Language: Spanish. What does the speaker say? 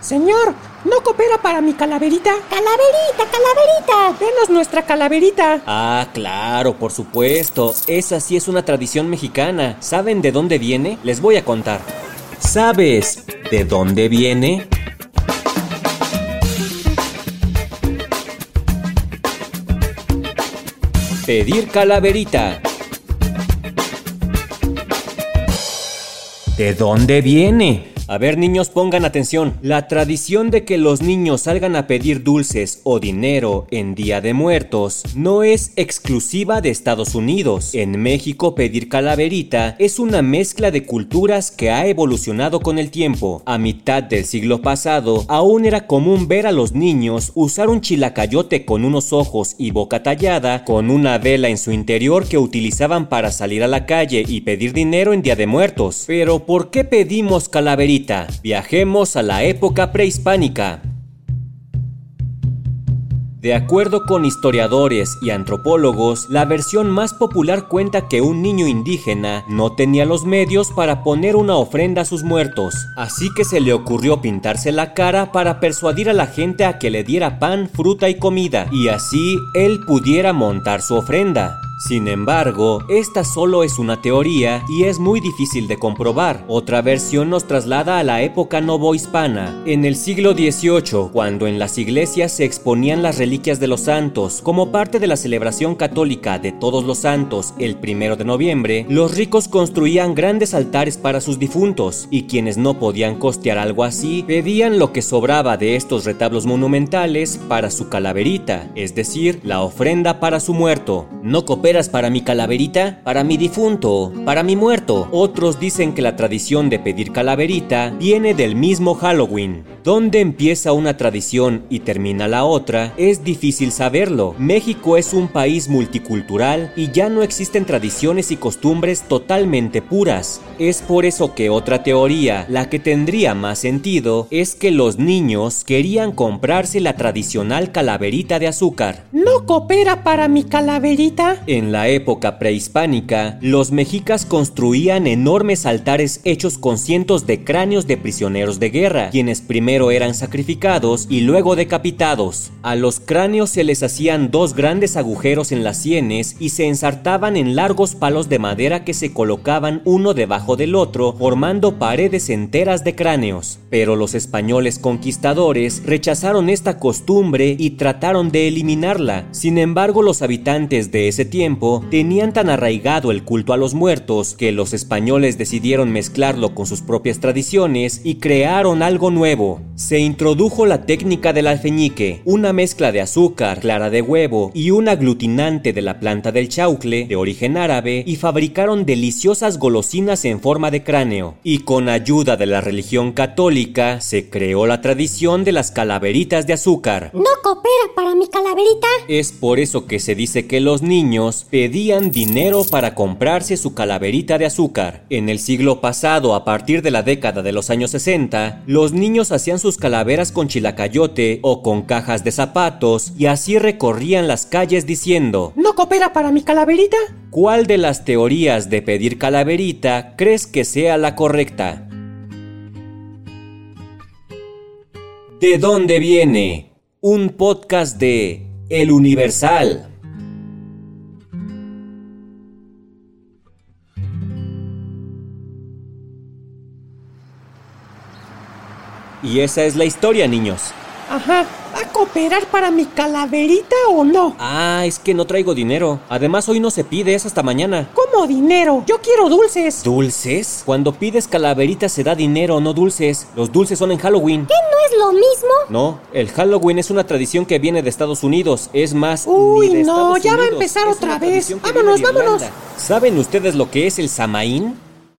Señor, ¿no coopera para mi calaverita? ¡Calaverita, calaverita! Denos nuestra calaverita. Ah, claro, por supuesto. Esa sí es una tradición mexicana. ¿Saben de dónde viene? Les voy a contar. ¿Sabes de dónde viene? Pedir calaverita. ¿De dónde viene? A ver niños, pongan atención. La tradición de que los niños salgan a pedir dulces o dinero en Día de Muertos no es exclusiva de Estados Unidos. En México pedir calaverita es una mezcla de culturas que ha evolucionado con el tiempo. A mitad del siglo pasado, aún era común ver a los niños usar un chilacayote con unos ojos y boca tallada, con una vela en su interior que utilizaban para salir a la calle y pedir dinero en Día de Muertos. Pero ¿por qué pedimos calaverita? Viajemos a la época prehispánica. De acuerdo con historiadores y antropólogos, la versión más popular cuenta que un niño indígena no tenía los medios para poner una ofrenda a sus muertos, así que se le ocurrió pintarse la cara para persuadir a la gente a que le diera pan, fruta y comida, y así él pudiera montar su ofrenda. Sin embargo, esta solo es una teoría y es muy difícil de comprobar. Otra versión nos traslada a la época novohispana, en el siglo XVIII, cuando en las iglesias se exponían las reliquias de los santos. Como parte de la celebración católica de todos los santos el primero de noviembre, los ricos construían grandes altares para sus difuntos, y quienes no podían costear algo así, pedían lo que sobraba de estos retablos monumentales para su calaverita, es decir, la ofrenda para su muerto. No para mi calaverita? Para mi difunto, para mi muerto. Otros dicen que la tradición de pedir calaverita viene del mismo Halloween. ¿Dónde empieza una tradición y termina la otra? Es difícil saberlo. México es un país multicultural y ya no existen tradiciones y costumbres totalmente puras. Es por eso que otra teoría, la que tendría más sentido, es que los niños querían comprarse la tradicional calaverita de azúcar. ¿No coopera para mi calaverita? En la época prehispánica, los mexicas construían enormes altares hechos con cientos de cráneos de prisioneros de guerra, quienes primero eran sacrificados y luego decapitados. A los cráneos se les hacían dos grandes agujeros en las sienes y se ensartaban en largos palos de madera que se colocaban uno debajo del otro, formando paredes enteras de cráneos. Pero los españoles conquistadores rechazaron esta costumbre y trataron de eliminarla. Sin embargo, los habitantes de ese tiempo tenían tan arraigado el culto a los muertos que los españoles decidieron mezclarlo con sus propias tradiciones y crearon algo nuevo. Se introdujo la técnica del alfeñique, una mezcla de azúcar, clara de huevo y un aglutinante de la planta del chaucle, de origen árabe, y fabricaron deliciosas golosinas en forma de cráneo. Y con ayuda de la religión católica, se creó la tradición de las calaveritas de azúcar. ¿No coopera para mi calaverita? Es por eso que se dice que los niños pedían dinero para comprarse su calaverita de azúcar. En el siglo pasado, a partir de la década de los años 60, los niños hacían sus calaveras con chilacayote o con cajas de zapatos y así recorrían las calles diciendo ¿No coopera para mi calaverita? ¿Cuál de las teorías de pedir calaverita crees que sea la correcta? ¿De dónde viene? Un podcast de El Universal. Y esa es la historia, niños. Ajá. ¿Va a cooperar para mi calaverita o no? Ah, es que no traigo dinero. Además, hoy no se pide, es hasta mañana. ¿Cómo dinero? Yo quiero dulces. ¿Dulces? Cuando pides calaverita se da dinero, no dulces. Los dulces son en Halloween. ¿Qué no es lo mismo? No, el Halloween es una tradición que viene de Estados Unidos. Es más. Uy, no, ya va a empezar otra vez. Vámonos, vámonos. ¿Saben ustedes lo que es el Samaín?